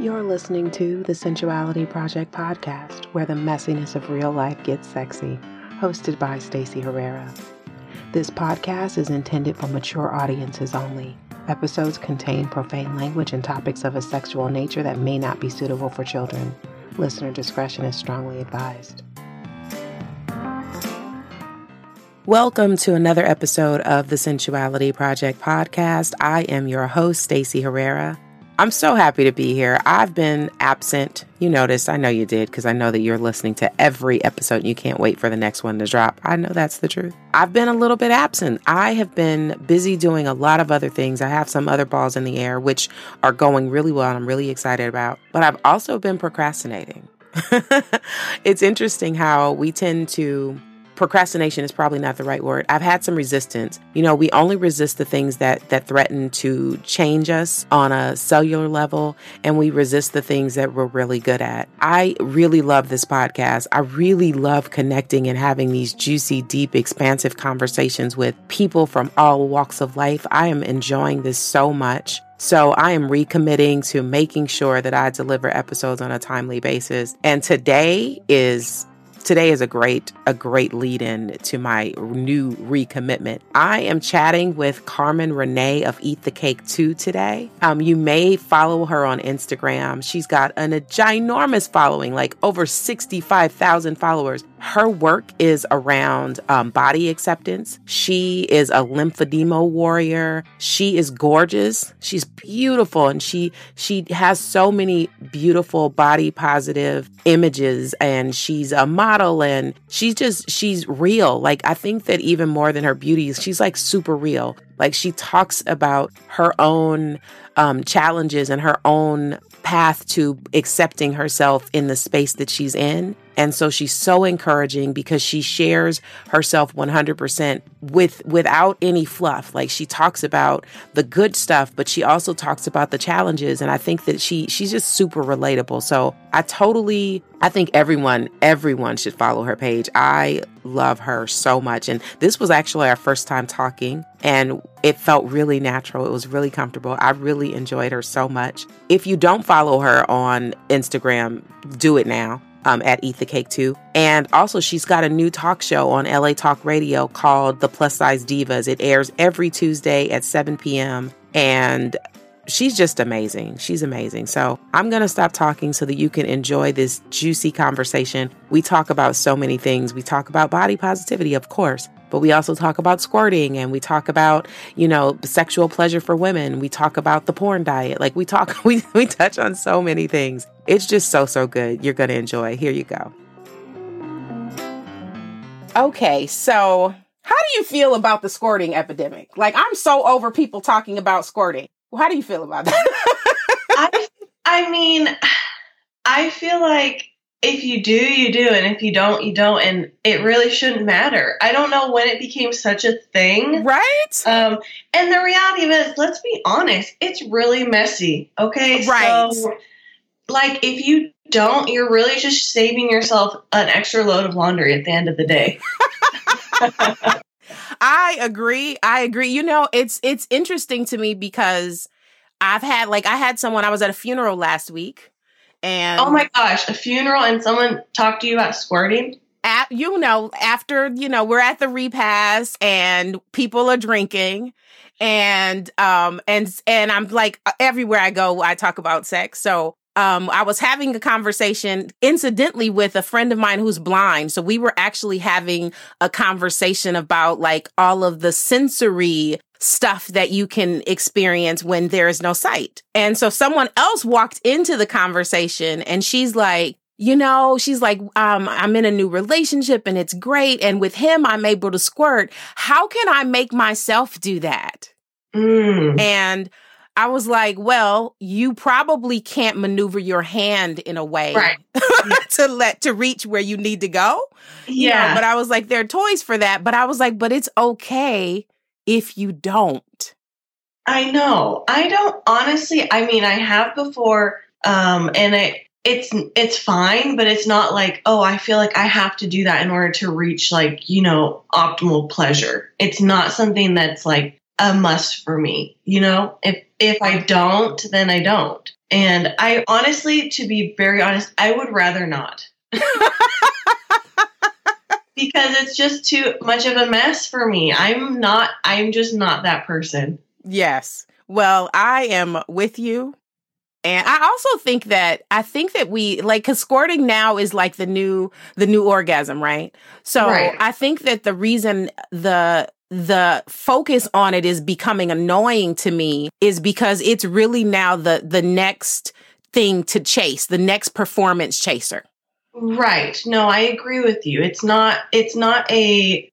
You're listening to the Sensuality Project podcast, where the messiness of real life gets sexy, hosted by Stacey Herrera. This podcast is intended for mature audiences only. Episodes contain profane language and topics of a sexual nature that may not be suitable for children. Listener discretion is strongly advised. Welcome to another episode of the Sensuality Project podcast. I am your host, Stacey Herrera. I'm so happy to be here. I've been absent. You noticed, I know you did, because I know that you're listening to every episode and you can't wait for the next one to drop. I know that's the truth. I've been a little bit absent. I have been busy doing a lot of other things. I have some other balls in the air, which are going really well and I'm really excited about. But I've also been procrastinating. it's interesting how we tend to procrastination is probably not the right word. I've had some resistance. You know, we only resist the things that that threaten to change us on a cellular level and we resist the things that we're really good at. I really love this podcast. I really love connecting and having these juicy, deep, expansive conversations with people from all walks of life. I am enjoying this so much. So I am recommitting to making sure that I deliver episodes on a timely basis. And today is today is a great a great lead in to my new recommitment. I am chatting with Carmen Rene of Eat the Cake too today. Um, you may follow her on Instagram. She's got an, a ginormous following, like over 65,000 followers. Her work is around um, body acceptance. She is a lymphedema warrior. She is gorgeous. She's beautiful, and she she has so many beautiful body positive images. And she's a model, and she's just she's real. Like I think that even more than her beauty, she's like super real. Like she talks about her own um, challenges and her own path to accepting herself in the space that she's in. And so she's so encouraging because she shares herself 100% with without any fluff. Like she talks about the good stuff, but she also talks about the challenges and I think that she she's just super relatable. So I totally I think everyone everyone should follow her page. I love her so much and this was actually our first time talking and it felt really natural. It was really comfortable. I really enjoyed her so much. If you don't follow her on Instagram, do it now um, at Eat the Cake too. And also, she's got a new talk show on LA Talk Radio called The Plus Size Divas. It airs every Tuesday at 7 p.m. And she's just amazing. She's amazing. So I'm going to stop talking so that you can enjoy this juicy conversation. We talk about so many things. We talk about body positivity, of course, but we also talk about squirting and we talk about, you know, sexual pleasure for women. We talk about the porn diet. Like we talk, we, we touch on so many things. It's just so, so good. You're going to enjoy. Here you go. Okay, so how do you feel about the squirting epidemic? Like, I'm so over people talking about squirting. Well, how do you feel about that? I, I mean, I feel like if you do, you do, and if you don't, you don't, and it really shouldn't matter. I don't know when it became such a thing, right? Um, and the reality is, let's be honest, it's really messy. Okay, right? So, like, if you don't, you're really just saving yourself an extra load of laundry at the end of the day. I agree. I agree. You know, it's it's interesting to me because I've had like I had someone I was at a funeral last week and Oh my gosh, a funeral and someone talked to you about squirting? At, you know, after, you know, we're at the repast and people are drinking and um and and I'm like everywhere I go I talk about sex. So um, I was having a conversation incidentally with a friend of mine who's blind. So we were actually having a conversation about like all of the sensory stuff that you can experience when there is no sight. And so someone else walked into the conversation and she's like, you know, she's like, um, I'm in a new relationship and it's great. And with him, I'm able to squirt. How can I make myself do that? Mm. And I was like, well, you probably can't maneuver your hand in a way right. to let to reach where you need to go. You Yeah. know, but I was like, there are toys for that. But I was like, but it's okay if you don't. I know. I don't honestly. I mean, I have before, um, and it it's it's fine, but it's not like oh, I feel like I have to do that in order to reach like you know optimal pleasure. It's not something that's like a must for me. You know, if if I don't, then I don't. And I honestly, to be very honest, I would rather not. because it's just too much of a mess for me. I'm not, I'm just not that person. Yes. Well, I am with you. And I also think that I think that we like cuz squirting now is like the new the new orgasm, right? So Right. I think that the reason the the focus on it is becoming annoying to me is because it's really now the the next thing to chase, the next performance chaser. Right. No, I agree with you. It's not it's not a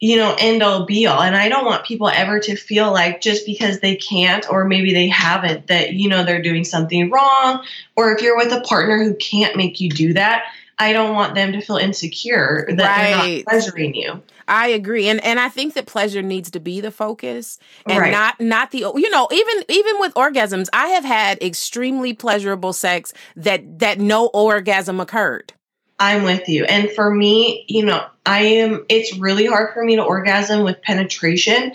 you know end all be all and I don't want people ever to feel like just because they can't or maybe they haven't that you know they're doing something wrong or if you're with a partner who can't make you do that, I don't want them to feel insecure that they're not pleasuring you. I agree. And and I think that pleasure needs to be the focus and Right. not not the you know, even even with orgasms, I have had extremely pleasurable sex that that no orgasm occurred. I'm with you. And for me, you know, I am, it's really hard for me to orgasm with penetration,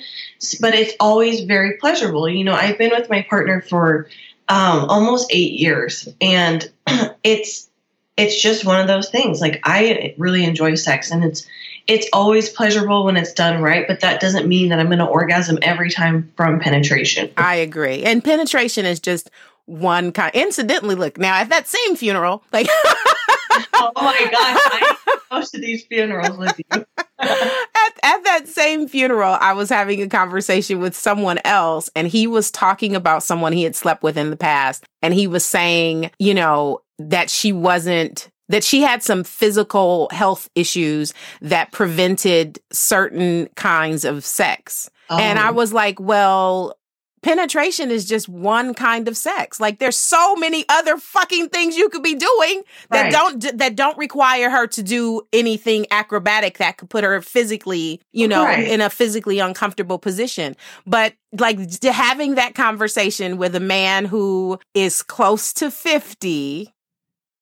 but it's always very pleasurable. You know, I've been with my partner for um, almost eight years and it's, it's just one of those things. Like I really enjoy sex and it's, it's always pleasurable when it's done right, but that doesn't mean that I'm going to orgasm every time from penetration. I agree. And penetration is just one kind incidentally look now at that same funeral like oh my gosh, I go to these funerals with you. at, at that same funeral, I was having a conversation with someone else, and he was talking about someone he had slept with in the past. And he was saying, you know, that she wasn't, that she had some physical health issues that prevented certain kinds of sex. And I Oh. was like, well, penetration is just one kind of sex. Like there's so many other fucking things you could be doing that Right. don't that don't require her to do anything acrobatic that could put her physically, you know, Right. in a physically uncomfortable position. But like having that conversation with a man who is close to 50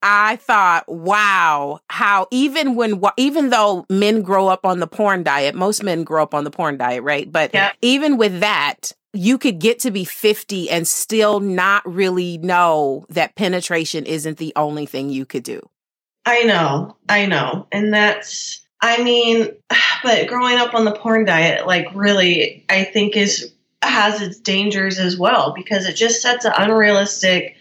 I thought, wow, how even when even though men grow up on the porn diet, most men grow up on the porn diet, right? But Yeah. even with that, you could get to be 50 and still not really know that penetration isn't the only thing you could do. I know, I know. And that's, I mean, but growing up on the porn diet, like, really, I think is has its dangers as well because it just sets an unrealistic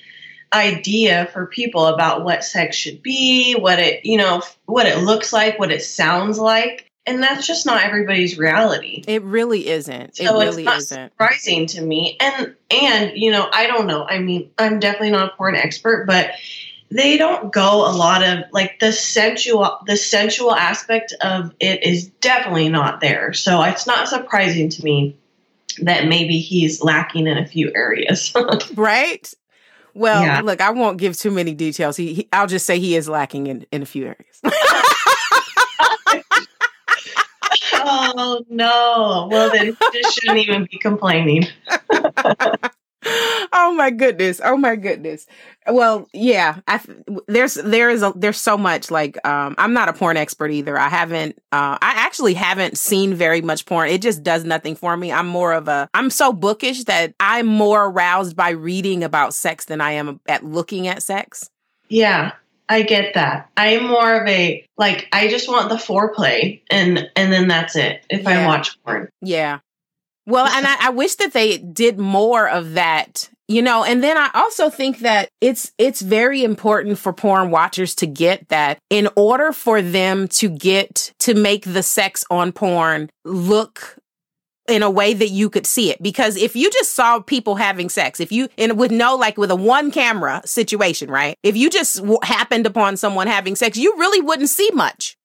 idea for people about what sex should be, what it, you know, what it looks like, what it sounds like. And that's just not everybody's reality. It really isn't. It So really it's not isn't. surprising to me. And and you know, I don't know. I mean, I'm definitely not a porn expert, but they don't go a lot of like the sensual the sensual aspect of it is definitely not there. So it's not surprising to me that maybe he's lacking in a few areas. Right? Well, Yeah. look, I won't give too many details. He, he I'll just say he is lacking in, in a few areas. oh no. Well then he just shouldn't even be complaining. oh my goodness oh my goodness well yeah I, there's there is a there's so much like um i'm not a porn expert either i haven't uh i actually haven't seen very much porn it just does nothing for me i'm more of a i'm so bookish that i'm more aroused by reading about sex than i am at looking at sex Yeah, I get that. I'm more of a like I just want the foreplay and and then that's it. If I watch porn. Yeah. Well, and I, I wish that they did more of that, you know, and then I also think that it's it's very important for porn watchers to get that in order for them to get to make the sex on porn look in a way that you could see it. Because if you just saw people having sex if you and with no like with a one camera situation right? If you just w- happened upon someone having sex you really wouldn't see much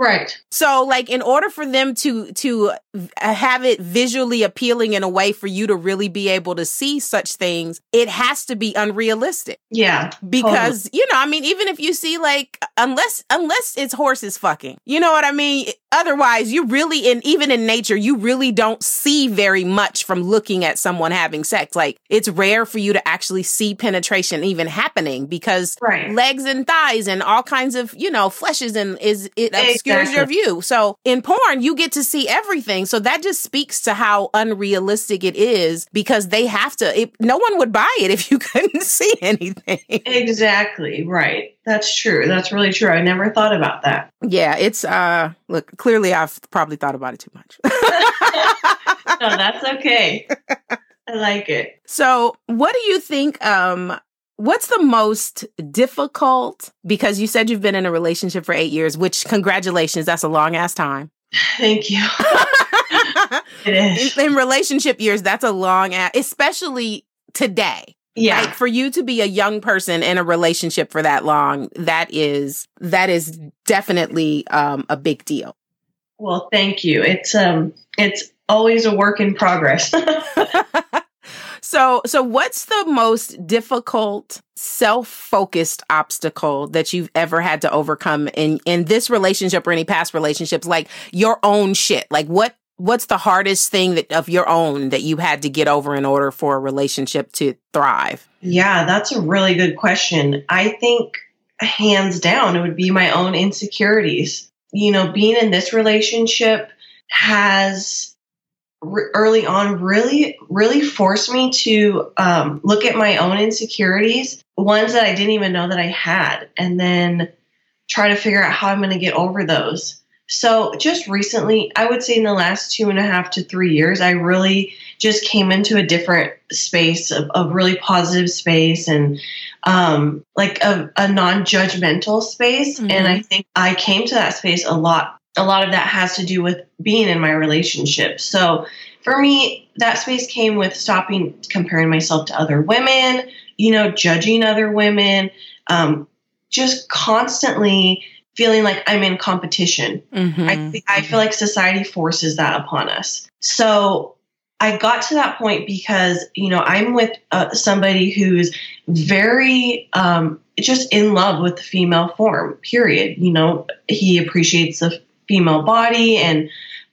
Right. so like in order for them to to have it visually appealing in a way for you to really be able to see such things, it has to be unrealistic. Yeah. Because, you know, I mean, even if you see like unless unless it's horses fucking. You know what I mean? Otherwise, you really in even in nature, you really don't see very much from looking at someone having sex. Like it's rare for you to actually see penetration even happening because Right. legs and thighs and all kinds of, you know, fleshes and is it obscures Exactly. your view. So in porn, you get to see everything. So that just speaks to how unrealistic it is because they have to. It, no one would buy it if you couldn't see anything. Exactly. Right. That's true. That's really true. I never thought about that. Yeah, it's uh look, clearly I've probably thought about it too much. No, that's okay. I like it. so, what do you think um what's the most difficult because you said you've been in a relationship for 8 years, which congratulations, that's a long ass time. Thank you. It is. in, in relationship years, that's a long ass, especially today. Yeah. Like for you to be a young person in a relationship for that long, that is that is definitely um a big deal. Well, thank you. It's um it's always a work in progress. so so what's the most difficult self-focused obstacle that you've ever had to overcome in in this relationship or any past relationships like your own shit like what what's the hardest thing that of your own that you had to get over in order for a relationship to thrive yeah, that's a really good question. I think hands down it would be my own insecurities. You know, being in this relationship has early on really really forced me to um, look at my own insecurities ones that i didn't even know that i had and then try to figure out how i'm going to get over those so just recently i would say in the last two and a half to three years i really just came into a different space of, of really positive space and um, like a, a non-judgmental space Mhm. and i think i came to that space a lot a lot of that has to do with being in my relationship. So for me, that space came with stopping comparing myself to other women, you know, judging other women, um, just constantly feeling like I'm in competition. mm-hmm. I, I feel like society forces that upon us. So I got to that point because, you know, I'm with uh, somebody who's very um, just in love with the female form, period. You know, he appreciates the female body and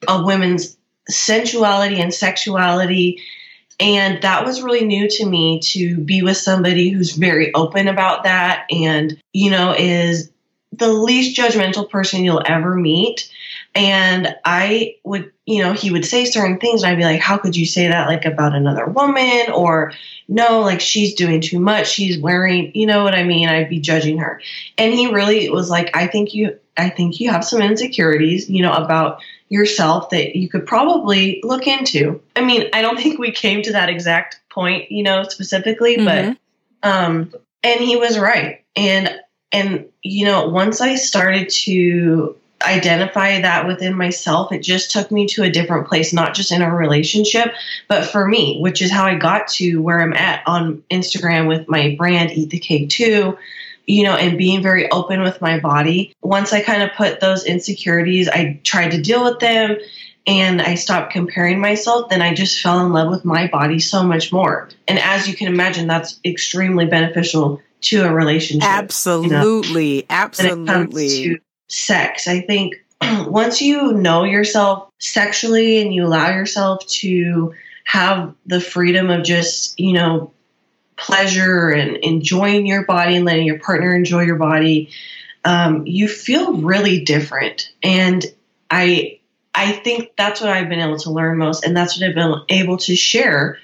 a woman's sensuality and sexuality. And that was really new to me to be with somebody who's very open about that and, you know, is the least judgmental person you'll ever meet. And I would, you know, he would say certain things, and I'd be like, how could you say that, like, about another woman? Or, no, like, she's doing too much. She's wearing, you know what I mean? I'd be judging her. And he really was like, I think you, I think you have some insecurities, you know, about yourself that you could probably look into. I mean, I don't think we came to that exact point, you know, specifically, Mhm. but um and he was right. And and you know, once I started to identify that within myself, it just took me to a different place, not just in a relationship, but for me, which is how I got to where I'm at on Instagram with my brand Eat the Cake too you know, and being very open with my body. Once I kind of put those insecurities, I tried to deal with them and I stopped comparing myself, then I just fell in love with my body so much more. And as you can imagine, that's extremely beneficial to a relationship. absolutely it comes absolutely sex, I think once you know yourself sexually and you allow yourself to have the freedom of just, you know, pleasure and enjoying your body and letting your partner enjoy your body, um, you feel really different. And I, I think that's what I've been able to learn most, and that's what I've been able to share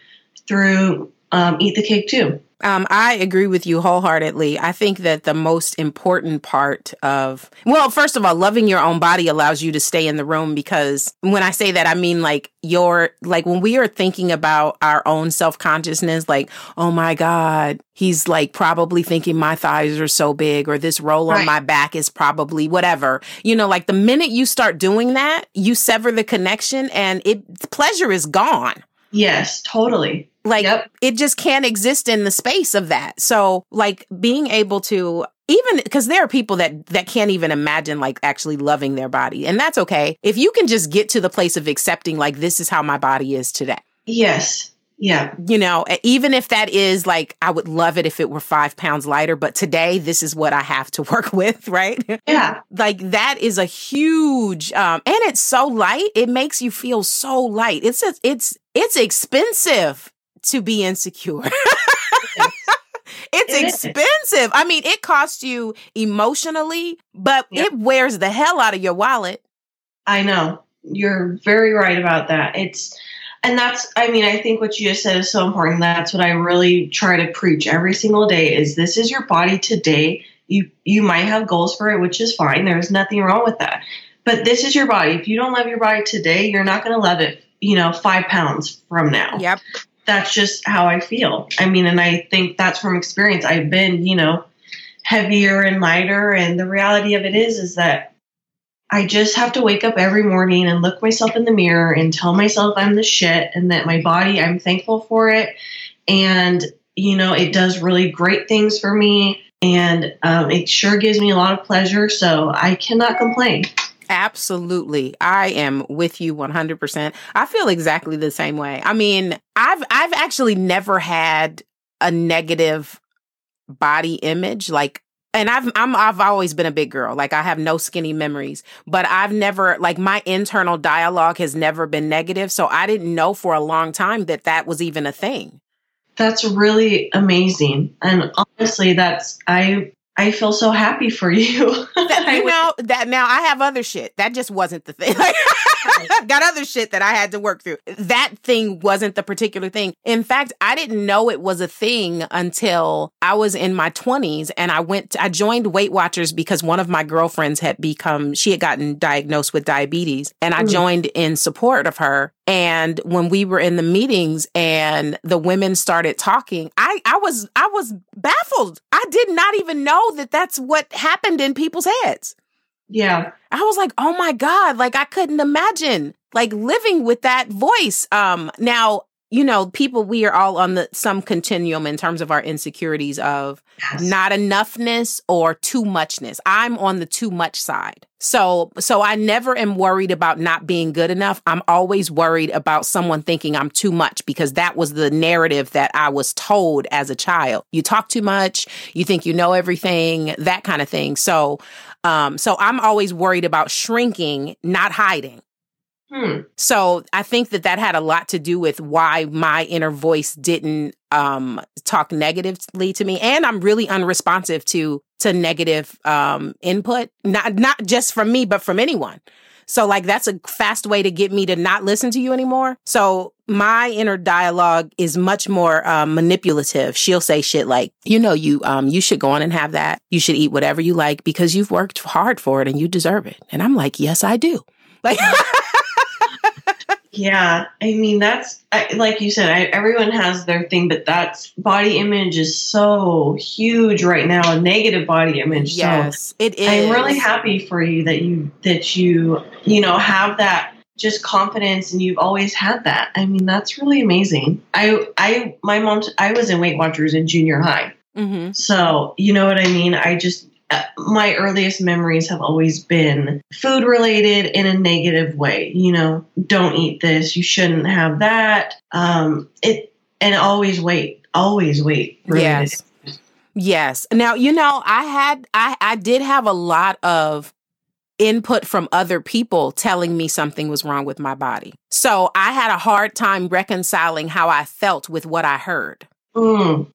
through um, Eat the Cake too. Um, I agree with you wholeheartedly. I think that the most important part of, well, first of all, loving your own body allows you to stay in the room because when I say that, I mean like your, like when we are thinking about our own self consciousness, like, oh my God, he's like probably thinking my thighs are so big or this roll on my back is probably whatever. You know, like the minute you start doing that, you sever the connection and it, pleasure is gone. Yes, totally. Like Yep. it just can't exist in the space of that. So like being able to even because there are people that that can't even imagine like actually loving their body and that's okay if you can just get to the place of accepting like this is how my body is today Yes. Yeah. you know even if that is like i would love it if it were five pounds lighter but today this is what i have to work with right Yeah. like that is a huge um and it's so light it makes you feel so light it's a, it's it's expensive to be insecure it's expensive. I mean, it costs you emotionally, but yep. it wears the hell out of your wallet. I know. You're very right about that. It's and that's i mean i think what you just said is so important that's what i really try to preach every single day is this is your body today you you might have goals for it which is fine there's nothing wrong with that but this is your body if you don't love your body today you're not going to love it you know five pounds from now yep that's just how i feel i mean and i think that's from experience i've been you know heavier and lighter and the reality of it is is that I just have to wake up every morning and look myself in the mirror and tell myself I'm the shit and that my body, I'm thankful for it. And, you know, it does really great things for me. And um, it sure gives me a lot of pleasure. So I cannot complain. Absolutely. I am with you 100%. I feel exactly the same way. I mean, I've I've actually never had a negative body image like and I've I'm I've always been a big girl. Like I have no skinny memories, but I've never like my internal dialogue has never been negative, so I didn't know for a long time that that was even a thing. That's really amazing. And honestly, that's I I feel so happy for you. that, you know that now I have other shit. That just wasn't the thing. I've got other shit that I had to work through. That thing wasn't the particular thing. In fact, I didn't know it was a thing until I was in my 20s and I went to, I joined Weight Watchers because one of my girlfriends had become she had gotten diagnosed with diabetes and I mm. joined in support of her and when we were in the meetings and the women started talking, I, I was, I was baffled. I did not even know that that's what happened in people's heads. Yeah. I was like, oh my God, like I couldn't imagine like living with that voice. Um, now you know, people, we are all on the some continuum in terms of our insecurities of yes. not enoughness or too muchness. I'm on the too much side. So, so I never am worried about not being good enough. I'm always worried about someone thinking I'm too much because that was the narrative that I was told as a child. You talk too much, you think you know everything, that kind of thing. So, um, so I'm always worried about shrinking, not hiding. Hmm. So I think that that had a lot to do with why my inner voice didn't um, talk negatively to me, and I'm really unresponsive to to negative um, input, not not just from me, but from anyone. So like that's a fast way to get me to not listen to you anymore. So my inner dialogue is much more um, manipulative. She'll say shit like, "You know, you um you should go on and have that. You should eat whatever you like because you've worked hard for it and you deserve it." And I'm like, "Yes, I do." Like Yeah, I mean that's I, like you said. I, everyone has their thing, but that's body image is so huge right now. A negative body image. Yes, so it is. I'm really happy for you that you that you you know have that just confidence and you've always had that. I mean that's really amazing. I I my mom I was in Weight Watchers in junior high. Mm-hmm. So you know what I mean. I just my earliest memories have always been food related in a negative way. You know, don't eat this, you shouldn't have that. Um, it and always wait, always wait. Yes. Yes. Now, you know, I had I I did have a lot of input from other people telling me something was wrong with my body. So, I had a hard time reconciling how I felt with what I heard. Mm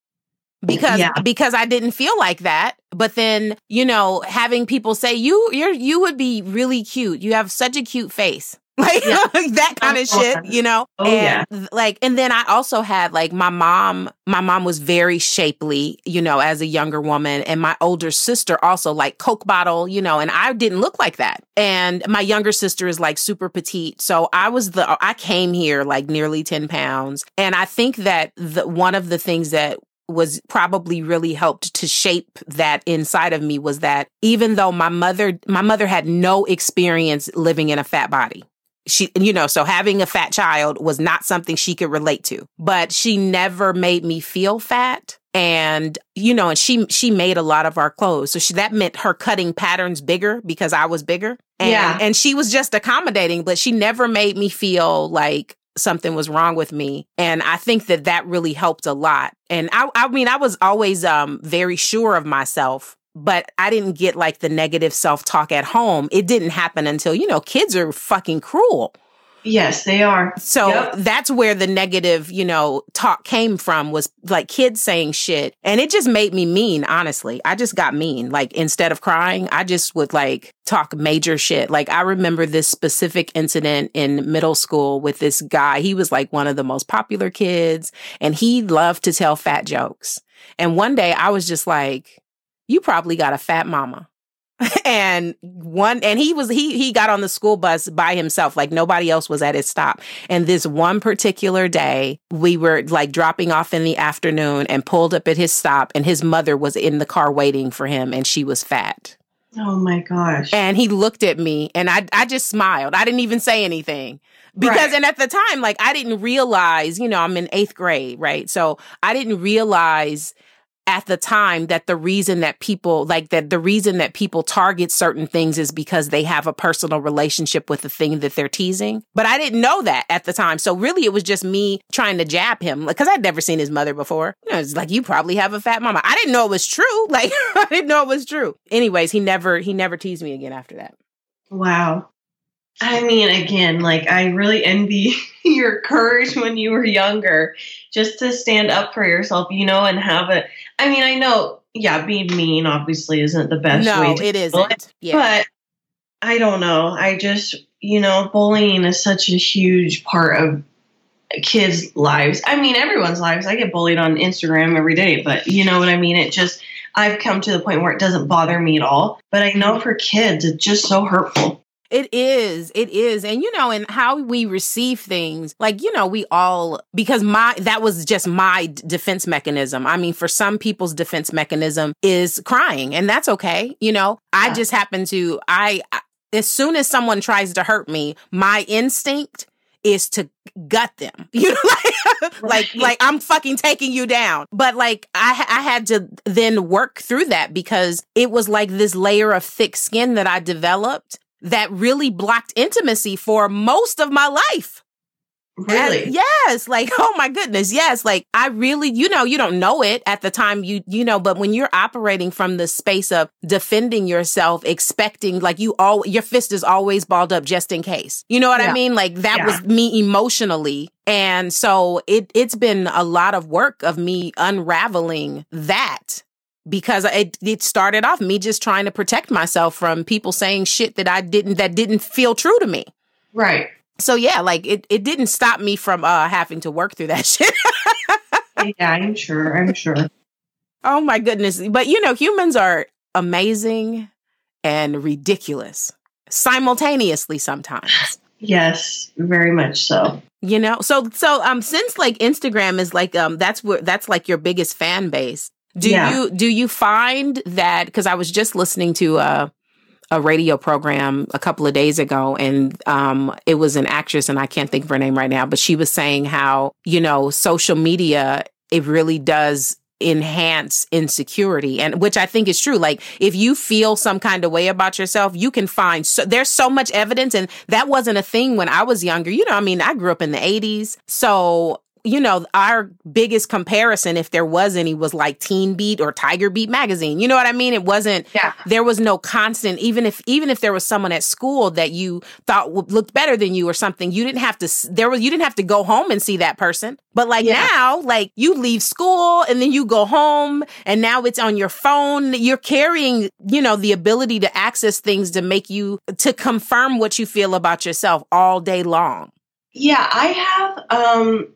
because yeah. because I didn't feel like that. But then, you know, having people say you you're you would be really cute. You have such a cute face. Like yeah. that kind of oh, shit, you know? Oh, and yeah. like and then I also had like my mom, my mom was very shapely, you know, as a younger woman. And my older sister also like Coke bottle, you know, and I didn't look like that. And my younger sister is like super petite. So I was the I came here like nearly 10 pounds. And I think that the one of the things that was probably really helped to shape that inside of me was that even though my mother my mother had no experience living in a fat body she you know so having a fat child was not something she could relate to but she never made me feel fat. And you know and she she made a lot of our clothes. So she that meant her cutting patterns bigger because I was bigger. And yeah. and she was just accommodating but she never made me feel like something was wrong with me. And I think that that really helped a lot. And I, I mean, I was always um, very sure of myself, but I didn't get like the negative self talk at home. It didn't happen until, you know, kids are fucking cruel. Yes, they are. So yep. that's where the negative, you know, talk came from was like kids saying shit. And it just made me mean, honestly. I just got mean. Like instead of crying, I just would like talk major shit. Like I remember this specific incident in middle school with this guy. He was like one of the most popular kids and he loved to tell fat jokes. And one day I was just like, you probably got a fat mama. and one and he was he he got on the school bus by himself like nobody else was at his stop. And this one particular day we were like dropping off in the afternoon and pulled up at his stop and his mother was in the car waiting for him and she was fat. Oh my gosh. And he looked at me and i i just smiled. I didn't even say anything. Because right. and at the time like i didn't realize you know i'm in 8th grade right? So i didn't realize at the time that the reason that people like that the reason that people target certain things is because they have a personal relationship with the thing that they're teasing. But I didn't know that at the time. So really it was just me trying to jab him because I'd never seen his mother before. You know, it's like you probably have a fat mama. I didn't know it was true. Like I didn't know it was true. Anyways, he never he never teased me again after that. Wow. I mean, again, like I really envy your courage when you were younger, just to stand up for yourself, you know, and have it. I mean, I know, yeah, being mean obviously isn't the best no, way. No, it isn't. It, yeah. But I don't know. I just, you know, bullying is such a huge part of kids' lives. I mean, everyone's lives. I get bullied on Instagram every day, but you know what I mean. It just. I've come to the point where it doesn't bother me at all. But I know mm-hmm. for kids, it's just so hurtful. It is. It is. And you know, and how we receive things, like, you know, we all, because my, that was just my defense mechanism. I mean, for some people's defense mechanism is crying, and that's okay. You know, I just happen to, I, as soon as someone tries to hurt me, my instinct is to gut them. You know, like, like, like I'm fucking taking you down. But like, I, I had to then work through that because it was like this layer of thick skin that I developed that really blocked intimacy for most of my life. Really? And yes. Like, oh my goodness. Yes. Like I really, you know, you don't know it at the time you, you know, but when you're operating from the space of defending yourself, expecting like you all, your fist is always balled up just in case. You know what yeah. I mean? Like that yeah. was me emotionally. And so it, it's been a lot of work of me unraveling that because it, it started off me just trying to protect myself from people saying shit that I didn't that didn't feel true to me. Right. So yeah, like it it didn't stop me from uh having to work through that shit. yeah, I'm sure. I'm sure. Oh my goodness. But you know, humans are amazing and ridiculous simultaneously sometimes. Yes, very much so. You know, so so um since like Instagram is like um that's where that's like your biggest fan base. Do yeah. you do you find that because I was just listening to a a radio program a couple of days ago and um it was an actress and I can't think of her name right now but she was saying how you know social media it really does enhance insecurity and which I think is true. Like if you feel some kind of way about yourself you can find so there's so much evidence and that wasn't a thing when I was younger. You know I mean I grew up in the 80s so you know, our biggest comparison, if there was any, was like Teen Beat or Tiger Beat magazine. You know what I mean? It wasn't. Yeah. There was no constant. Even if even if there was someone at school that you thought looked better than you or something, you didn't have to. There was you didn't have to go home and see that person. But like yeah. now, like you leave school and then you go home, and now it's on your phone. You're carrying, you know, the ability to access things to make you to confirm what you feel about yourself all day long. Yeah, I have. um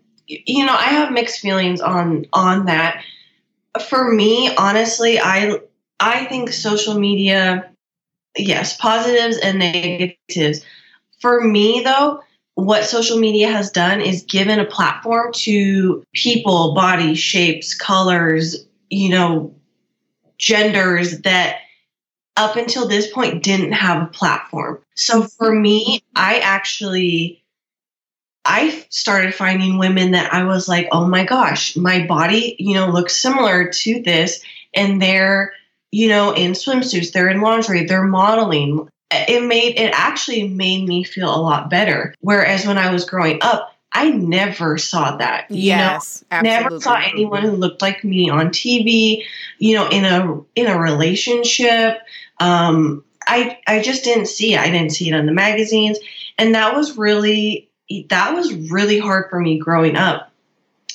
you know, I have mixed feelings on on that. For me, honestly, I I think social media, yes, positives and negatives. For me, though, what social media has done is given a platform to people, body shapes, colors, you know, genders that up until this point didn't have a platform. So for me, I actually I started finding women that I was like, oh my gosh, my body, you know, looks similar to this. And they're, you know, in swimsuits, they're in lingerie, they're modeling. It made, it actually made me feel a lot better. Whereas when I was growing up, I never saw that. You yes, know, absolutely. never saw anyone who looked like me on TV. You know, in a in a relationship. Um, I I just didn't see it. I didn't see it in the magazines, and that was really that was really hard for me growing up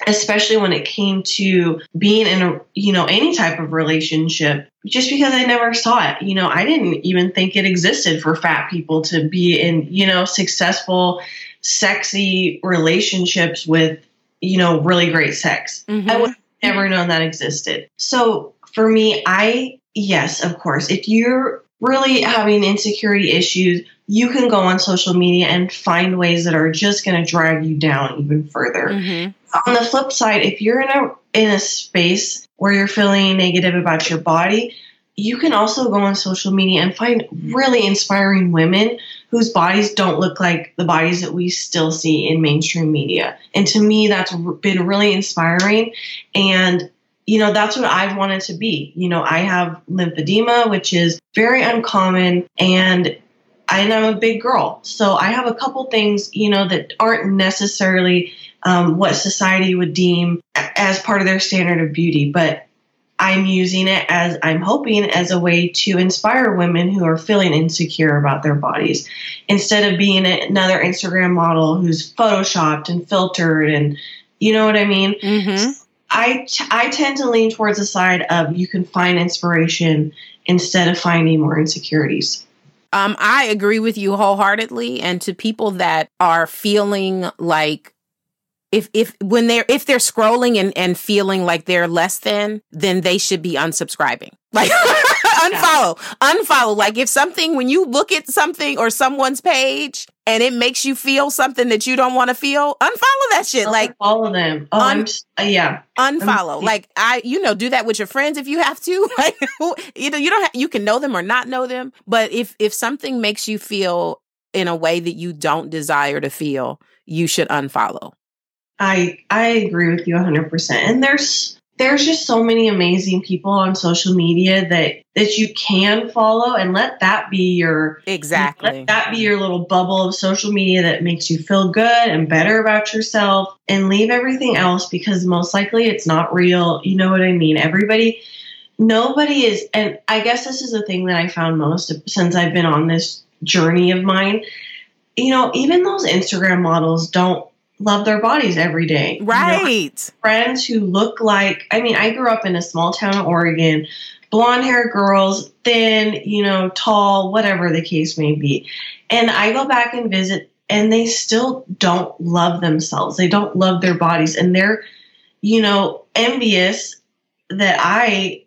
especially when it came to being in a you know any type of relationship just because i never saw it. You know i didn't even think it existed for fat people to be in you know successful sexy relationships with you know really great sex. Mm-hmm. i would never known that existed. So for me i yes of course if you're really having insecurity issues you can go on social media and find ways that are just going to drag you down even further. Mm-hmm. On the flip side, if you're in a in a space where you're feeling negative about your body, you can also go on social media and find really inspiring women whose bodies don't look like the bodies that we still see in mainstream media. And to me, that's been really inspiring. And you know, that's what I've wanted to be. You know, I have lymphedema, which is very uncommon and and I'm a big girl. So I have a couple things, you know, that aren't necessarily um, what society would deem as part of their standard of beauty, but I'm using it as I'm hoping as a way to inspire women who are feeling insecure about their bodies instead of being another Instagram model who's photoshopped and filtered and you know what I mean? Mm-hmm. I, t- I tend to lean towards the side of you can find inspiration instead of finding more insecurities. Um, I agree with you wholeheartedly. And to people that are feeling like if if when they're if they're scrolling and, and feeling like they're less than, then they should be unsubscribing. Like unfollow. Unfollow. Like if something when you look at something or someone's page and it makes you feel something that you don't want to feel, unfollow that shit. like follow them. Oh, un- uh, yeah. Unfollow. like I, you know, do that with your friends if you have to. Like you know, you don't have, you can know them or not know them, but if if something makes you feel in a way that you don't desire to feel, you should unfollow. I I agree with you 100%. And there's there's just so many amazing people on social media that that you can follow and let that be your exactly. let that be your little bubble of social media that makes you feel good and better about yourself and leave everything else because most likely it's not real. You know what i mean? Everybody nobody is and i guess this is the thing that i found most since i've been on this journey of mine. You know even those instagram models don't love their bodies every day. Right. Friends who look like, I mean, I grew up in a small town in Oregon, blonde hair girls, thin, you know, tall, whatever the case may be. And I go back and visit, and they still don't love themselves. They don't love their bodies. And they're, you know, envious that I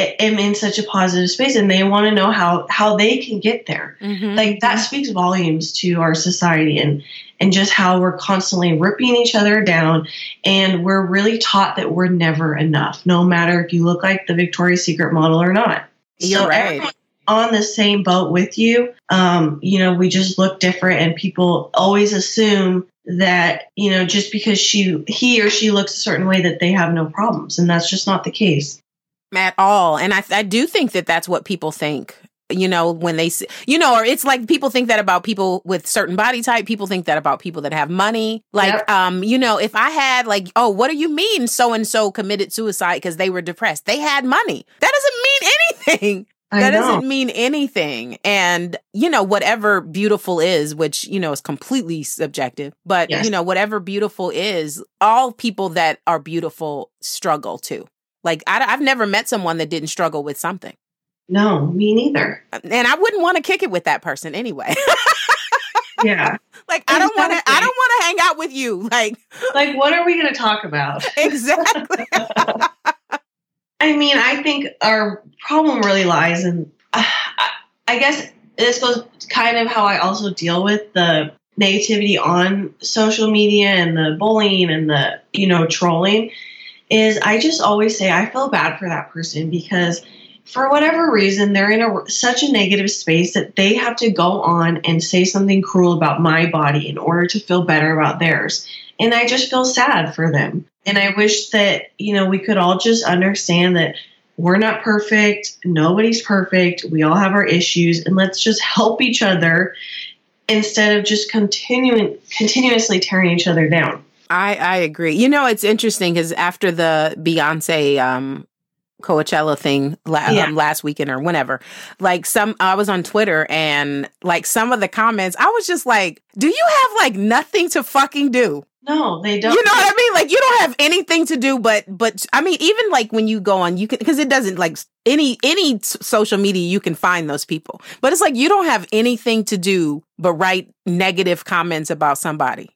am in such a positive space and they want to know how how they can get there. Mm-hmm. like that speaks volumes to our society and and just how we're constantly ripping each other down and we're really taught that we're never enough no matter if you look like the victoria's secret model or not. You're so right. on the same boat with you um, you know we just look different and people always assume that you know just because she he or she looks a certain way that they have no problems and that's just not the case at all. And I, I do think that that's what people think you know when they you know or it's like people think that about people with certain body type people think that about people that have money like yep. um you know if i had like oh what do you mean so and so committed suicide because they were depressed they had money that doesn't mean anything I that know. doesn't mean anything and you know whatever beautiful is which you know is completely subjective but yes. you know whatever beautiful is all people that are beautiful struggle too like I, I've never met someone that didn't struggle with something. No, me neither. And I wouldn't want to kick it with that person anyway. yeah. Like I don't want to. I don't want to hang out with you. Like, like what are we going to talk about? Exactly. I mean, I think our problem really lies in. Uh, I guess this was kind of how I also deal with the negativity on social media and the bullying and the you know trolling is I just always say I feel bad for that person because for whatever reason they're in a, such a negative space that they have to go on and say something cruel about my body in order to feel better about theirs. And I just feel sad for them. And I wish that, you know, we could all just understand that we're not perfect, nobody's perfect, we all have our issues and let's just help each other instead of just continuing continuously tearing each other down. I I agree. You know, it's interesting because after the Beyonce um Coachella thing la- Yeah. um, last weekend or whenever. Like some, I was on Twitter and like some of the comments, I was just like, "Do you have like nothing to fucking do?" No, they don't. You know what I mean? Like you don't have anything to do, but but I mean, even like when you go on, you can because it doesn't like any any s- social media you can find those people, but it's like you don't have anything to do but write negative comments about somebody.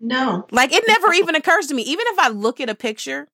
No. Like it never even occurs to me. Even if I look at a picture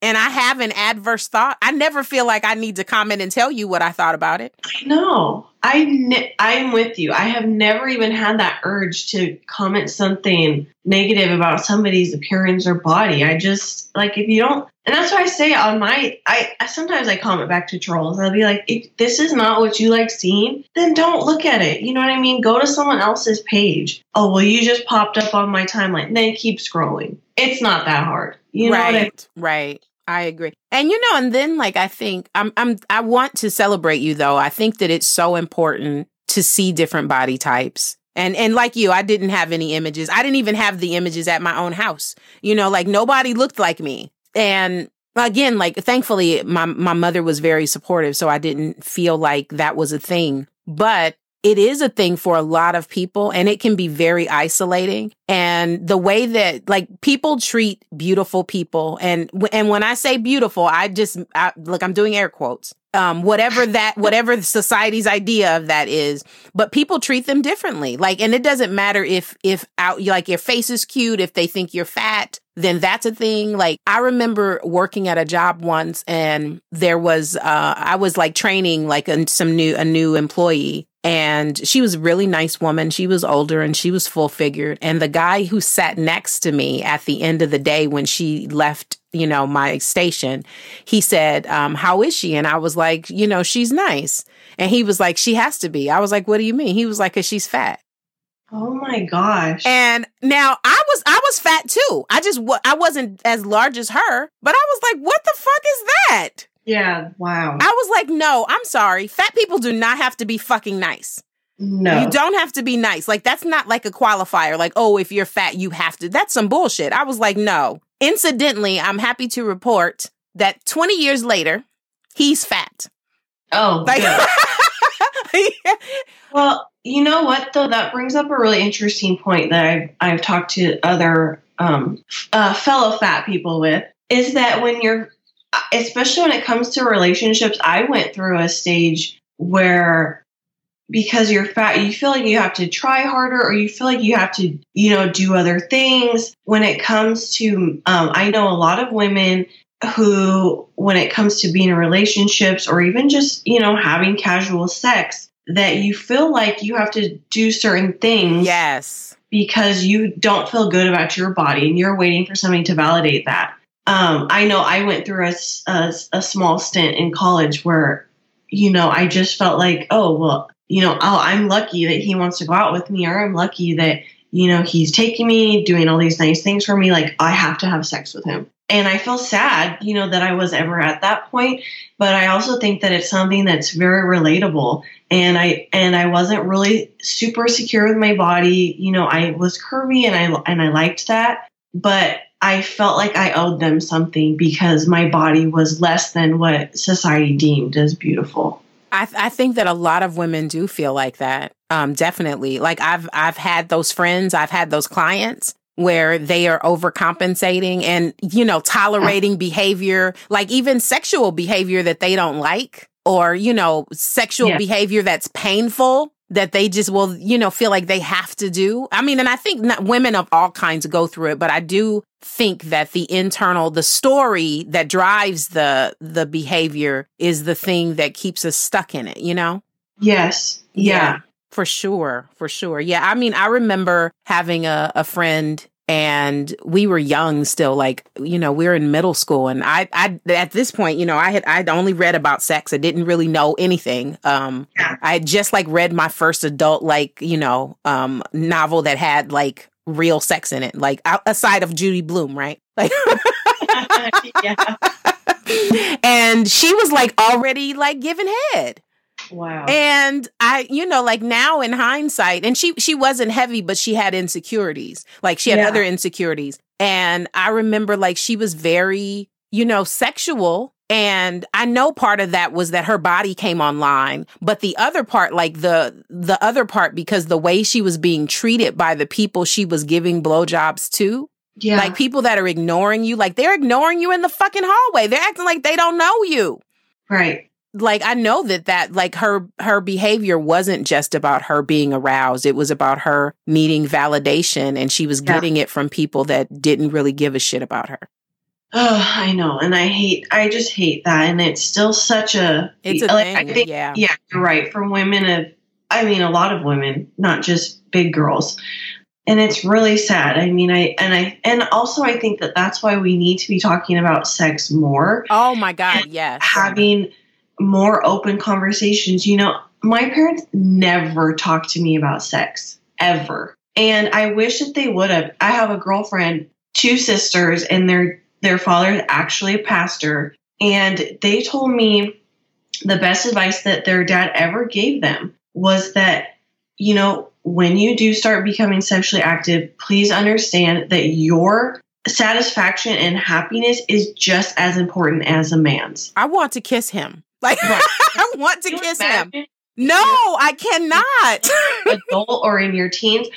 and I have an adverse thought, I never feel like I need to comment and tell you what I thought about it. I know. I ne- I'm with you. I have never even had that urge to comment something negative about somebody's appearance or body. I just like if you don't, and that's why I say on my. I, I sometimes I comment back to trolls. I'll be like, if this is not what you like seeing, then don't look at it. You know what I mean? Go to someone else's page. Oh well, you just popped up on my timeline. Then keep scrolling. It's not that hard. You know what I right, right. I agree. And you know, and then like I think I'm I'm I want to celebrate you though. I think that it's so important to see different body types. And and like you, I didn't have any images. I didn't even have the images at my own house. You know, like nobody looked like me. And again, like thankfully my my mother was very supportive, so I didn't feel like that was a thing. But it is a thing for a lot of people and it can be very isolating. And the way that like people treat beautiful people and and when i say beautiful i just I, look i'm doing air quotes um whatever that whatever society's idea of that is but people treat them differently. Like and it doesn't matter if if out like your face is cute if they think you're fat then that's a thing. Like i remember working at a job once and there was uh i was like training like a, some new a new employee and she was a really nice woman. She was older and she was full figured. And the guy who sat next to me at the end of the day when she left, you know, my station, he said, um, How is she? And I was like, You know, she's nice. And he was like, She has to be. I was like, What do you mean? He was like, Cause she's fat. Oh my gosh. And now I was I was fat too. I just I wasn't as large as her, but I was like, what the fuck is that? Yeah. Wow. I was like, no, I'm sorry. Fat people do not have to be fucking nice. No. You don't have to be nice. Like that's not like a qualifier. Like, oh, if you're fat, you have to. That's some bullshit. I was like, no. Incidentally, I'm happy to report that 20 years later, he's fat. oh. Like, good. Well, you know what though, that brings up a really interesting point that I've I've talked to other um, uh, fellow fat people with is that when you're, especially when it comes to relationships, I went through a stage where because you're fat, you feel like you have to try harder or you feel like you have to, you know, do other things. When it comes to, um, I know a lot of women who, when it comes to being in relationships or even just, you know, having casual sex, that you feel like you have to do certain things yes. because you don't feel good about your body and you're waiting for somebody to validate that. Um, I know I went through a a small stint in college where, you know, I just felt like, oh, well, you know, oh, I'm lucky that he wants to go out with me, or I'm lucky that, you know, he's taking me, doing all these nice things for me. Like, I have to have sex with him. And I feel sad, you know, that I was ever at that point. But I also think that it's something that's very relatable and I and I wasn't really super secure with my body. You know, I was curvy and I and I liked that, but I felt like I owed them something because my body was less than what society deemed as beautiful. I, th- I think that a lot of women do feel like that. Um, definitely. Like I've I've had those friends, I've had those clients where they are overcompensating and you know tolerating behavior, like even sexual behavior that they don't like, or you know sexual Yeah. behavior that's painful that they just will you know feel like they have to do. I mean, and I think not, women of all kinds go through it, but I do think that the internal the story that drives the the behavior is the thing that keeps us stuck in it you know? Yes. Yeah. for sure. For sure. Yeah. I mean i remember having a, a friend and we were young still like you know we were in middle school and i i at this point you know i had i'd only read about sex. I didn't really know anything. Um Yeah. i had just like read my first adult like you know um novel that had like real sex in it like aside of Judy Blume right like yeah. and she was like already like giving head Wow. and i you know like now in hindsight and she she wasn't heavy but she had insecurities like she had Yeah. other insecurities and i remember like she was very you know sexual And I know part of that was that her body came online, but the other part, like the, the other part, because the way she was being treated by the people she was giving blowjobs to, Yeah. like people that are ignoring you, like they're ignoring you in the fucking hallway. They're acting like they don't know you. right. Like I know that that like her her behavior wasn't just about her being aroused. It was about her needing validation and she was Yeah. getting it from people that didn't really give a shit about her. Oh, I know. And I hate, I just hate that. And it's still such a, It's a like, thing. I think, yeah. yeah, you're right. For women of, I mean, a lot of women, not just big girls. And it's really sad. I mean, I, and I, and also I think that that's why we need to be talking about sex more, Oh my God, yes. having more open conversations. You know, my parents never talked to me about sex ever. And I wish that they would have. I have a girlfriend, two sisters, and their their father is actually a pastor, and they told me the best advice that their dad ever gave them was that you know when you do start becoming sexually active, please understand that your satisfaction and happiness is just as important as a man's. I want to kiss him. Like Right. I want to kiss him. No, I cannot. adult or in your teens.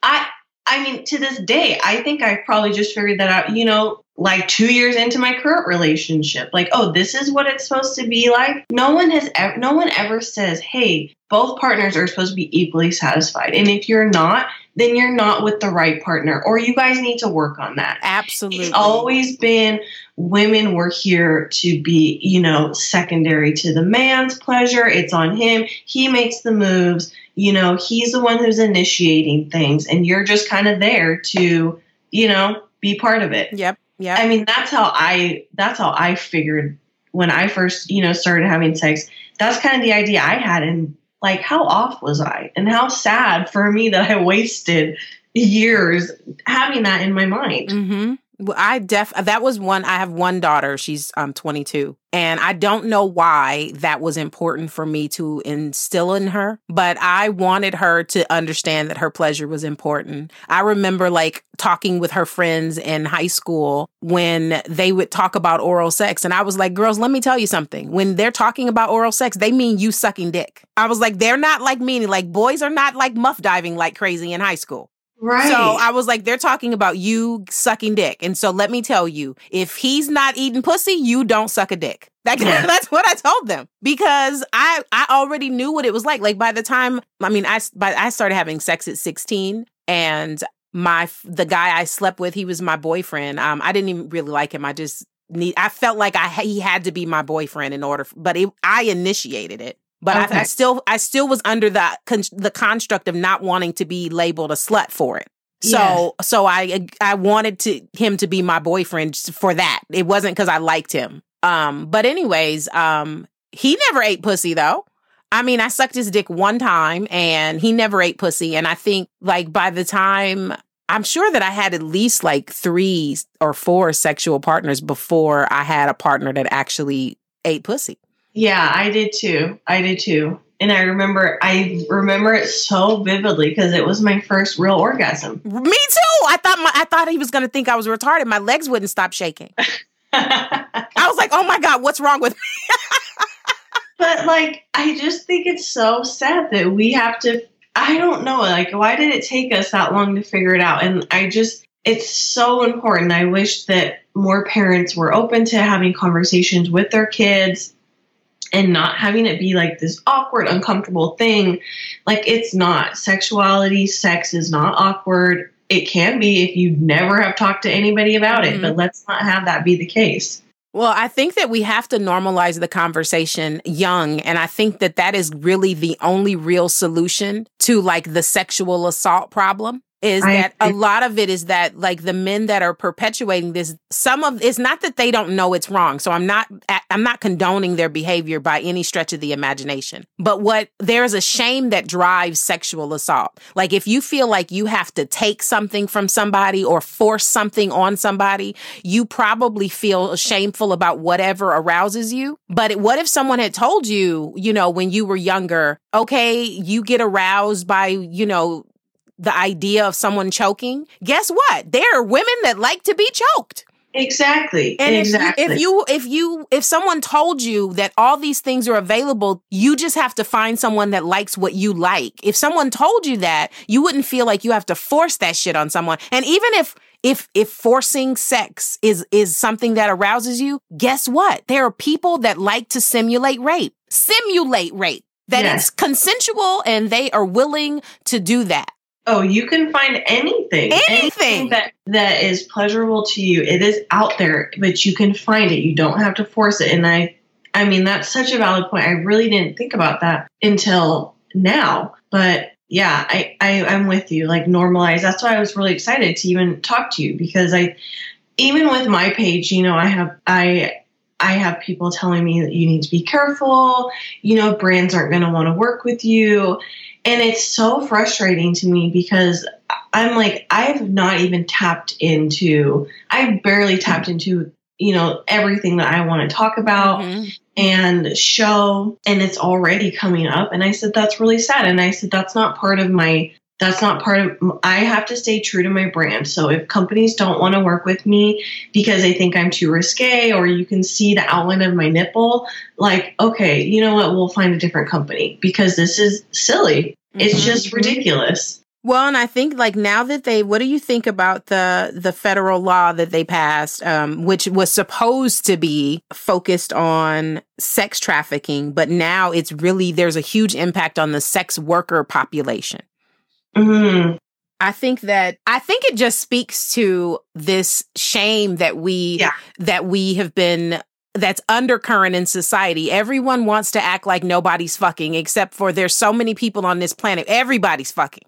I I mean, to this day, I think I probably just figured that out, you know, like two years into my current relationship. Like, oh, this is what it's supposed to be like. No one has ever no one ever says, hey, both partners are supposed to be equally satisfied. And if you're not, then you're not with the right partner. Or you guys need to work on that. Absolutely. It's always been women were here to be, you know, secondary to the man's pleasure. It's on him. He makes the moves. You know, he's the one who's initiating things, and you're just kind of there to, you know, be part of it. Yep. Yep. I mean, that's how I that's how I figured when I first, you know, started having sex. That's kind of the idea I had and like how off was I? And how sad for me that I wasted years having that in my mind. Mm-hmm. I def that was one. I have one daughter. She's um 22, and I don't know why that was important for me to instill in her, but I wanted her to understand that her pleasure was important. I remember like talking with her friends in high school when they would talk about oral sex, and I was like, "Girls, let me tell you something. When they're talking about oral sex, they mean you sucking dick." I was like, "They're not like meaning like boys are not like muff diving like crazy in high school." Right. So I was like, they're talking about you sucking dick. And so let me tell you, if he's not eating pussy, you don't suck a dick. That, Yeah. That's what I told them because I, I already knew what it was like. Like by the time, I mean, I, by, I started having sex at 16 and my, the guy I slept with, he was my boyfriend. Um, I didn't even really like him. I just need, I felt like I, he had to be my boyfriend in order, but it, I initiated it. But I, I still, I still was under the con- the construct of not wanting to be labeled a slut for it. So, Yes. so I, I wanted to him to be my boyfriend for that. It wasn't because I liked him. Um, but anyways, um, he never ate pussy though. I mean, I sucked his dick one time and he never ate pussy. And I think like by the time I'm sure that I had at least like three or four sexual partners before I had a partner that actually ate pussy. Yeah, I did too. I did too. And I remember I remember it so vividly because it was my first real orgasm. Me too. I thought my, I thought he was going to think I was retarded. My legs wouldn't stop shaking. I was like, "Oh my god, what's wrong with me?" but like I just think it's so sad that we have to I don't know, like why did it take us that long to figure it out? And I just it's so important. I wish that more parents were open to having conversations with their kids and not having it be like this awkward, uncomfortable thing. Like it's not. Sexuality, sex is not awkward. It can be if you never have talked to anybody about it, Mhm. but let's not have that be the case. Well, I think that we have to normalize the conversation young. And I think that that is really the only real solution to like the sexual assault problem. Is I that a lot of it is that like the men that are perpetuating this, some of it's not that they don't know it's wrong. So I'm not, I'm not condoning their behavior by any stretch of the imagination. But what there is a shame that drives sexual assault. Like if you feel like you have to take something from somebody or force something on somebody, you probably feel shameful about whatever arouses you. But what if someone had told you, you know, when you were younger, okay, you get aroused by, you know, the idea of someone choking? Guess what? There are women that like to be choked. Exactly. And exactly. If, you, if you if you if someone told you that all these things are available, you just have to find someone that likes what you like. If someone told you that, you wouldn't feel like you have to force that shit on someone. And even if if if forcing sex is is something that arouses you, guess what? There are people that like to simulate rape. Simulate rape. That yes. it's consensual and they are willing to do that. Oh, you can find anything. Anything, anything that, that is pleasurable to you. It is out there, but you can find it. You don't have to force it. And I I mean that's such a valid point. I really didn't think about that until now. But yeah, I, I I'm with you. Like normalize. That's why I was really excited to even talk to you because I even with my page, you know, I have I I have people telling me that you need to be careful. You know, brands aren't going to want to work with you. And it's so frustrating to me because I'm like, I've not even tapped into, I've barely tapped into, you know, everything that I want to talk about mm-hmm. and show. And it's already coming up. And I said, that's really sad. And I said, that's not part of my that's not part of i have to stay true to my brand so if companies don't want to work with me because they think i'm too risque or you can see the outline of my nipple like okay you know what we'll find a different company because this is silly mm-hmm. it's just ridiculous well, and I think like now that they, what do you think about the the federal law that they passed, um, which was supposed to be focused on sex trafficking, but now it's really there's a huge impact on the sex worker population. Mm-hmm. I think that I think it just speaks to this shame that we yeah. that we have been that's undercurrent in society. Everyone wants to act like nobody's fucking except for there's so many people on this planet. Everybody's fucking.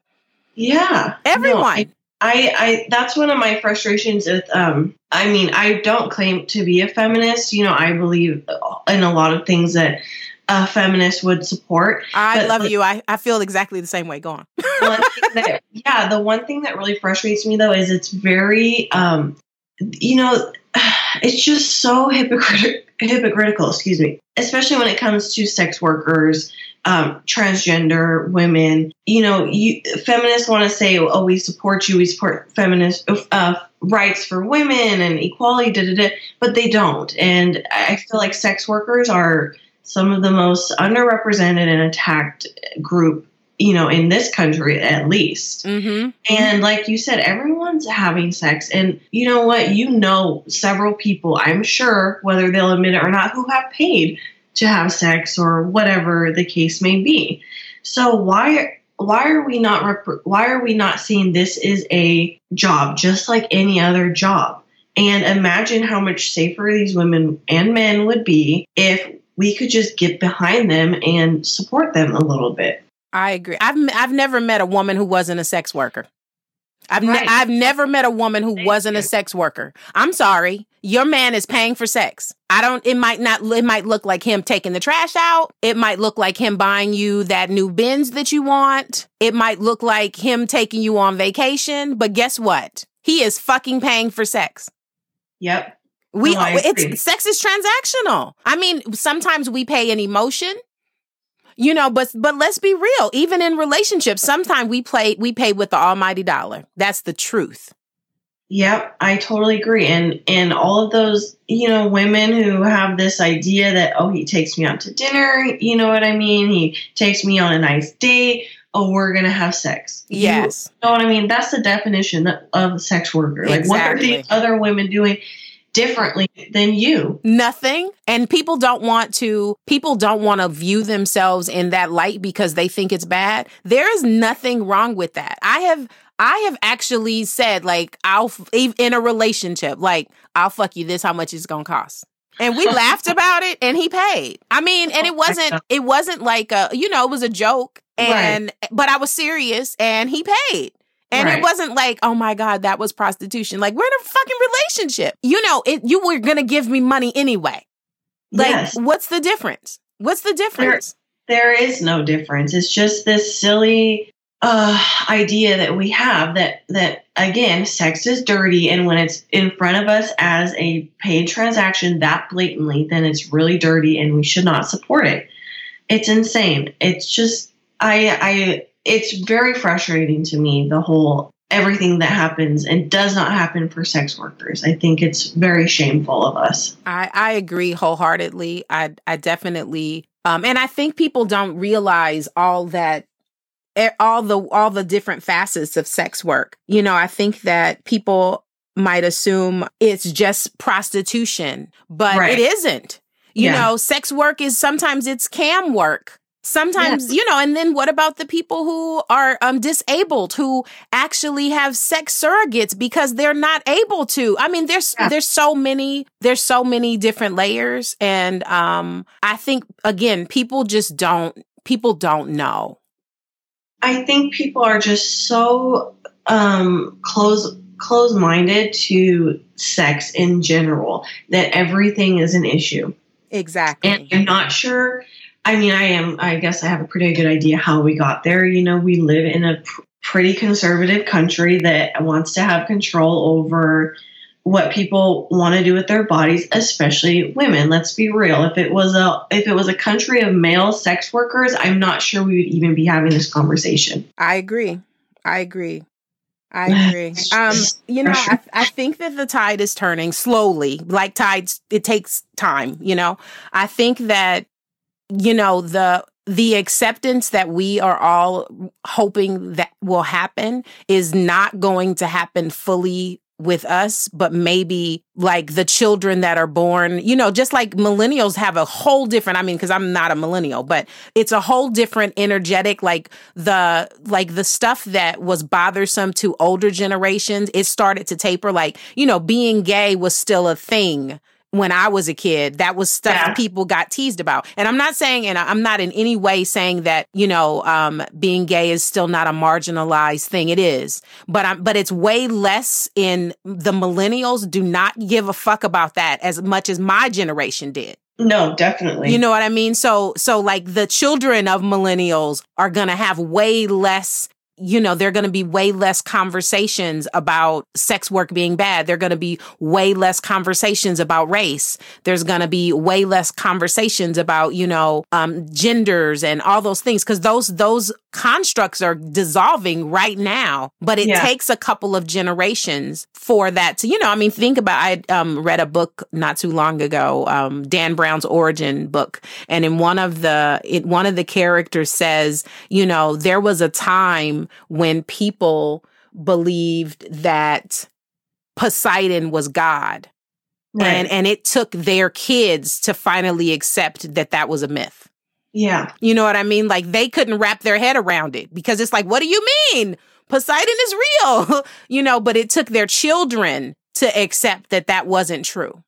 Yeah. Everyone. No, I, I, I that's one of my frustrations with um I mean, I don't claim to be a feminist. You know, I believe in a lot of things that a feminist would support. I love you. I, I feel exactly the same way. Go on. that, yeah, the one thing that really frustrates me though is it's very, um, you know, it's just so hypocritical. Hypocritical, excuse me, especially when it comes to sex workers, um, transgender women. You know, you feminists want to say, "Oh, we support you. We support feminist uh, rights for women and equality." Da, da, da, but they don't, and I feel like sex workers are some of the most underrepresented and attacked group you know in this country at least. Mm-hmm. and like you said everyone's having sex. And you know what? You know several people i'm sure whether they'll admit it or not who have paid to have sex or whatever the case may be. So why why are we not rep- why are we not seeing this is a job just like any other job? And imagine how much safer these women and men would be if we could just get behind them and support them a little bit. I agree. I've I've never met a woman who wasn't a sex worker. I've right. ne- I've never met a woman who Thank wasn't you. a sex worker. I'm sorry. Your man is paying for sex. I don't it might not it might look like him taking the trash out. It might look like him buying you that new Benz that you want. It might look like him taking you on vacation, but guess what? He is fucking paying for sex. Yep. We no, it's sex is transactional. I mean, sometimes we pay an emotion, you know, but but let's be real. Even in relationships, sometimes we play we pay with the almighty dollar. That's the truth. Yep, I totally agree. And and all of those, you know, women who have this idea that oh, he takes me out to dinner, you know what I mean? He takes me on a nice date. Oh, we're gonna have sex. Yes, you know what I mean. That's the definition of a sex worker. Like, what are these other women doing? Differently than you. Nothing. And people don't want to people don't want to view themselves in that light because they think it's bad. There is nothing wrong with that. I have I have actually said like I'll in a relationship like I'll fuck you this how much it's going to cost. And we laughed about it and he paid. I mean, and it oh wasn't it wasn't like a you know, it was a joke and right. but I was serious and he paid. And right. it wasn't like, oh my God, that was prostitution. Like, we're in a fucking relationship. You know, it, you were going to give me money anyway. Like, yes. what's the difference? What's the difference? There, there is no difference. It's just this silly uh, idea that we have that, that again, sex is dirty. And when it's in front of us as a paid transaction that blatantly, then it's really dirty and we should not support it. It's insane. It's just, I, I, it's very frustrating to me the whole everything that happens and does not happen for sex workers. I think it's very shameful of us. I, I agree wholeheartedly. I I definitely um and I think people don't realize all that all the all the different facets of sex work. You know, I think that people might assume it's just prostitution, but right. it isn't. You yeah. know, sex work is sometimes it's cam work. Sometimes, you know, and then what about the people who are um, disabled who actually have sex surrogates because they're not able to? I mean, there's yeah. there's so many there's so many different layers, and um, I think again, people just don't people don't know. I think people are just so um, close close minded to sex in general that everything is an issue. Exactly. And I'm not sure. I mean, I am, I guess I have a pretty good idea how we got there. You know, we live in a pr- pretty conservative country that wants to have control over what people want to do with their bodies, especially women. Let's be real. If it was a if it was a country of male sex workers, I'm not sure we would even be having this conversation. I agree. I agree. I agree. Um, you know, I, I think that the tide is turning slowly. Like tides, it takes time. You know, I think that you know the the acceptance that we are all hoping that will happen is not going to happen fully with us, but maybe like the children that are born, you know, just like millennials have a whole different, I mean, cause I'm not a millennial, but it's a whole different energetic, like the, like the stuff that was bothersome to older generations, it started to taper. Like, you know, being gay was still a thing when I was a kid. That was stuff yeah. people got teased about. And I'm not saying, and I'm not in any way saying that, you know, um, being gay is still not a marginalized thing. It is. But I'm, but it's way less in the millennials do not give a fuck about that as much as my generation did. No, definitely. You know what I mean? So, so like the children of millennials are going to have way less you know, there are going to be way less conversations about sex work being bad. There are going to be way less conversations about race. There's going to be way less conversations about, you know, um, genders and all those things because those, those constructs are dissolving right now, but it yeah. takes a couple of generations for that to, you know, I mean, think about, I um, read a book not too long ago, um, Dan Brown's origin book. And in one of the, it, one of the characters says, you know, there was a time when people believed that Poseidon was God. Right. And, and it took their kids to finally accept that that was a myth. Yeah. You know what I mean? Like they couldn't wrap their head around it because it's like, what do you mean? Poseidon is real, you know, but it took their children to accept that that wasn't true.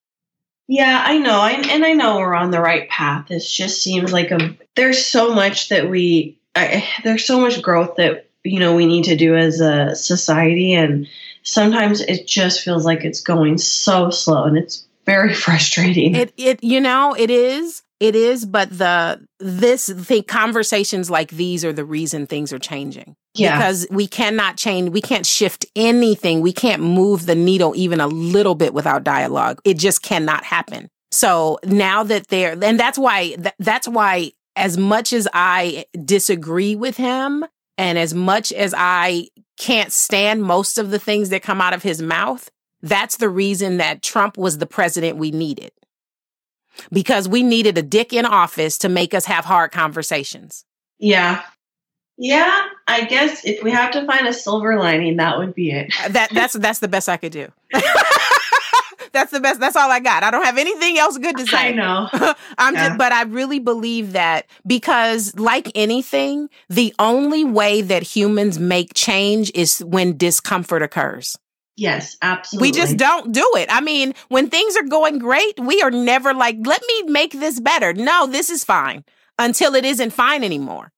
Yeah, I know. I, and I know we're on the right path. It just seems like a, there's so much that we, I, there's so much growth that, you know, we need to do as a society. And sometimes it just feels like it's going so slow and it's very frustrating. It, it, you know, it is. It is, but the this the conversations like these are the reason things are changing. Yeah. Because we cannot change, we can't shift anything. We can't move the needle even a little bit without dialogue. It just cannot happen. So now that they're, and that's why, that's why as much as I disagree with him and as much as I can't stand most of the things that come out of his mouth, that's the reason that Trump was the president we needed because we needed a dick in office to make us have hard conversations. Yeah. Yeah, I guess if we have to find a silver lining, that would be it. That that's that's the best I could do. that's the best. That's all I got. I don't have anything else good to say. I know. I'm yeah. just, but I really believe that because, like anything, the only way that humans make change is when discomfort occurs. Yes, absolutely. We just don't do it. I mean, when things are going great, we are never like, let me make this better. No, this is fine until it isn't fine anymore.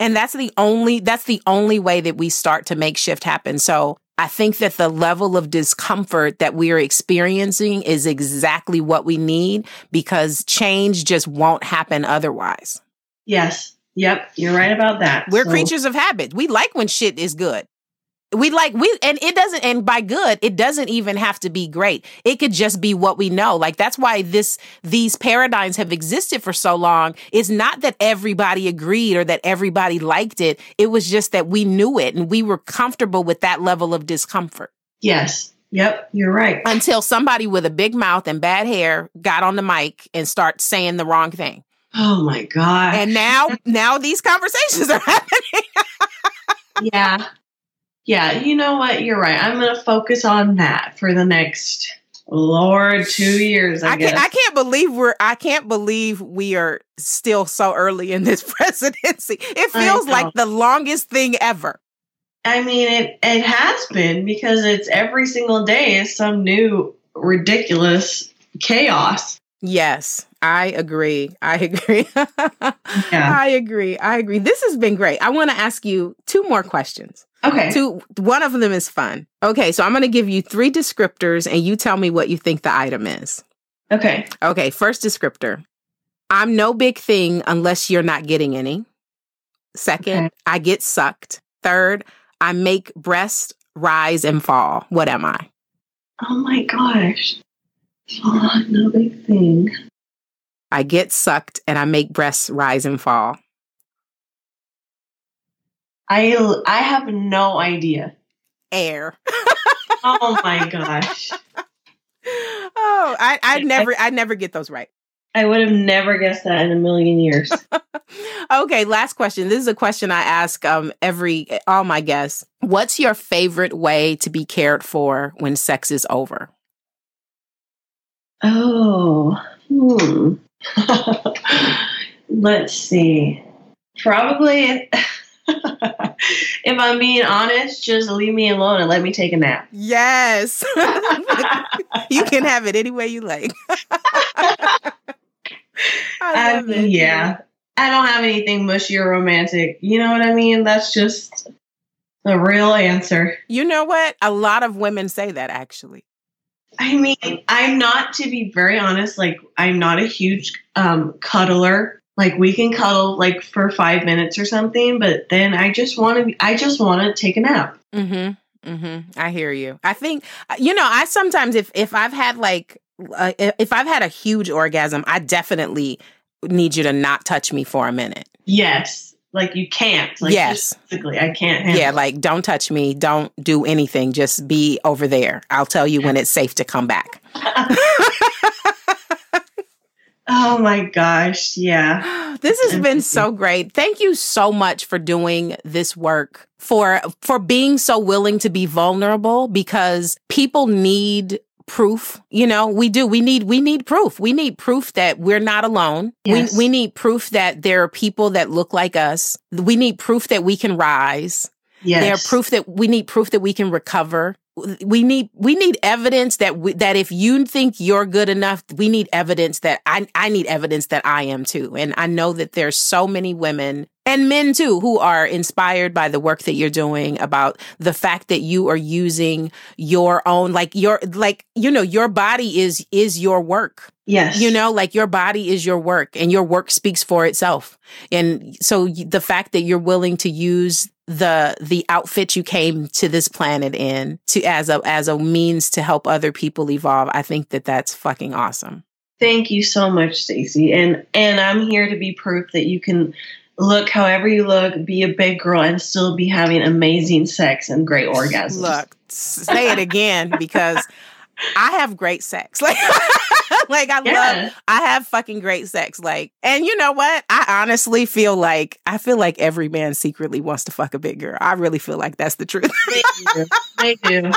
And that's the only that's the only way that we start to make shift happen. So I think that the level of discomfort that we are experiencing is exactly what we need because change just won't happen otherwise. Yes. Yep. You're right about that. We're so. creatures of habit. We like when shit is good. We like we and it doesn't and by good, it doesn't even have to be great. It could just be what we know. Like that's why this these paradigms have existed for so long. It's not that everybody agreed or that everybody liked it. It was just that we knew it and we were comfortable with that level of discomfort. Yes. Yep, you're right. Until somebody with a big mouth and bad hair got on the mic and start saying the wrong thing. Oh my god. And now now these conversations are happening. yeah. Yeah, you know what? You're right. I'm going to focus on that for the next Lord, 2 years, I, I can't I can't believe we're I can't believe we are still so early in this presidency. It feels like the longest thing ever. I mean, it it has been because it's every single day is some new ridiculous chaos. Yes, I agree. I agree. Yeah. I agree. I agree. This has been great. I want to ask you two more questions. Okay. Two one of them is fun. Okay, so I'm going to give you three descriptors and you tell me what you think the item is. Okay. Okay, first descriptor. I'm no big thing unless you're not getting any. Second, Okay. I get sucked. Third, I make breasts rise and fall. What am I? Oh my gosh. Oh, no big thing. I get sucked and I make breasts rise and fall. I I have no idea. Air. Oh my gosh. oh, I I never I never get those right. I would have never guessed that in a million years. okay, last question. This is a question I ask um every all my guests. What's your favorite way to be cared for when sex is over? Oh. Hmm. Let's see. Probably if I'm being honest, just leave me alone and let me take a nap. Yes. you can have it any way you like. I I love mean, it. yeah. I don't have anything mushy or romantic. You know what I mean? That's just the real answer. You know what? A lot of women say that actually. I mean, I'm not to be very honest, like I'm not a huge um cuddler. Like we can cuddle like for 5 minutes or something, but then I just want to I just want to take a nap. Mm-hmm. Mm-hmm. I hear you. I think you know. I sometimes if if I've had like uh, if I've had a huge orgasm, I definitely need you to not touch me for a minute. Yes. Like you can't. Like Yes. physically I can't Yeah, like don't touch me, don't do anything. Just be over there. I'll tell you when it's safe to come back. Oh my gosh. Yeah. this has been so great. Thank you so much for doing this work, for for being so willing to be vulnerable because people need proof. You know, we do. We need we need proof. We need proof that we're not alone. Yes. We we need proof that there are people that look like us. We need proof that we can rise. Yes. There are proof that we need proof that we can recover. We need we need evidence that we, that if you think you're good enough, we need evidence that I I need evidence that I am too. And I know that there's so many women and men too who are inspired by the work that you're doing about the fact that you are using your own like your like you know your body is is your work Yes. you know like your body is your work and your work speaks for itself and so the fact that you're willing to use the the outfit you came to this planet in to as a as a means to help other people evolve i think that that's fucking awesome. Thank you so much, stacy And and I'm here to be proof that you can look however you look, be a big girl, and still be having amazing sex and great orgasms. look say it again because i have great sex. like like i love I have fucking great sex. Like, and you know what? I honestly feel like I feel like every man secretly wants to fuck a big girl. I really feel like that's the truth. They do. They do.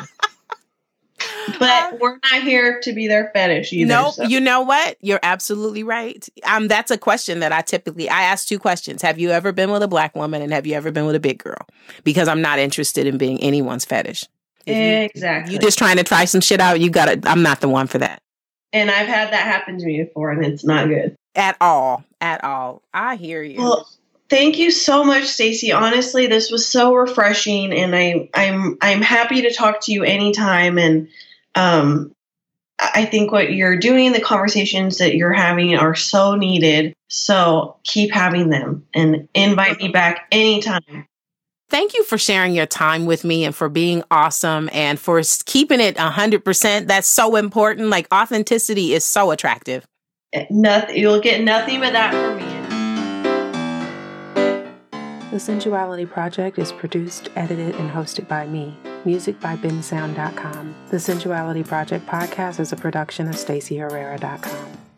But we're not here to be their fetish either. no, so- you know what? You're absolutely right. Um, that's a question that I typically I ask two questions. Have you ever been with a black woman and have you ever been with a big girl? Because I'm not interested in being anyone's fetish. If exactly. you just trying to try some shit out, you gotta I'm not the one for that. And I've had that happen to me before, and it's not good. At all. At all. I hear you. Well, thank you so much, Stacy. Honestly, this was so refreshing, and I, I'm I'm happy to talk to you anytime. And um, I I think what you're doing, the conversations that you're having, are so needed. So keep having them, and invite me back anytime. Thank you for sharing your time with me and for being awesome and for keeping it 100%. That's so important. Like authenticity is so attractive. Eh, nothing, you'll get nothing but that from me. The Sensuality Project is produced, edited, and hosted by me. Music by bensound.com. The Sensuality Project podcast is a production of stacyherrera.com.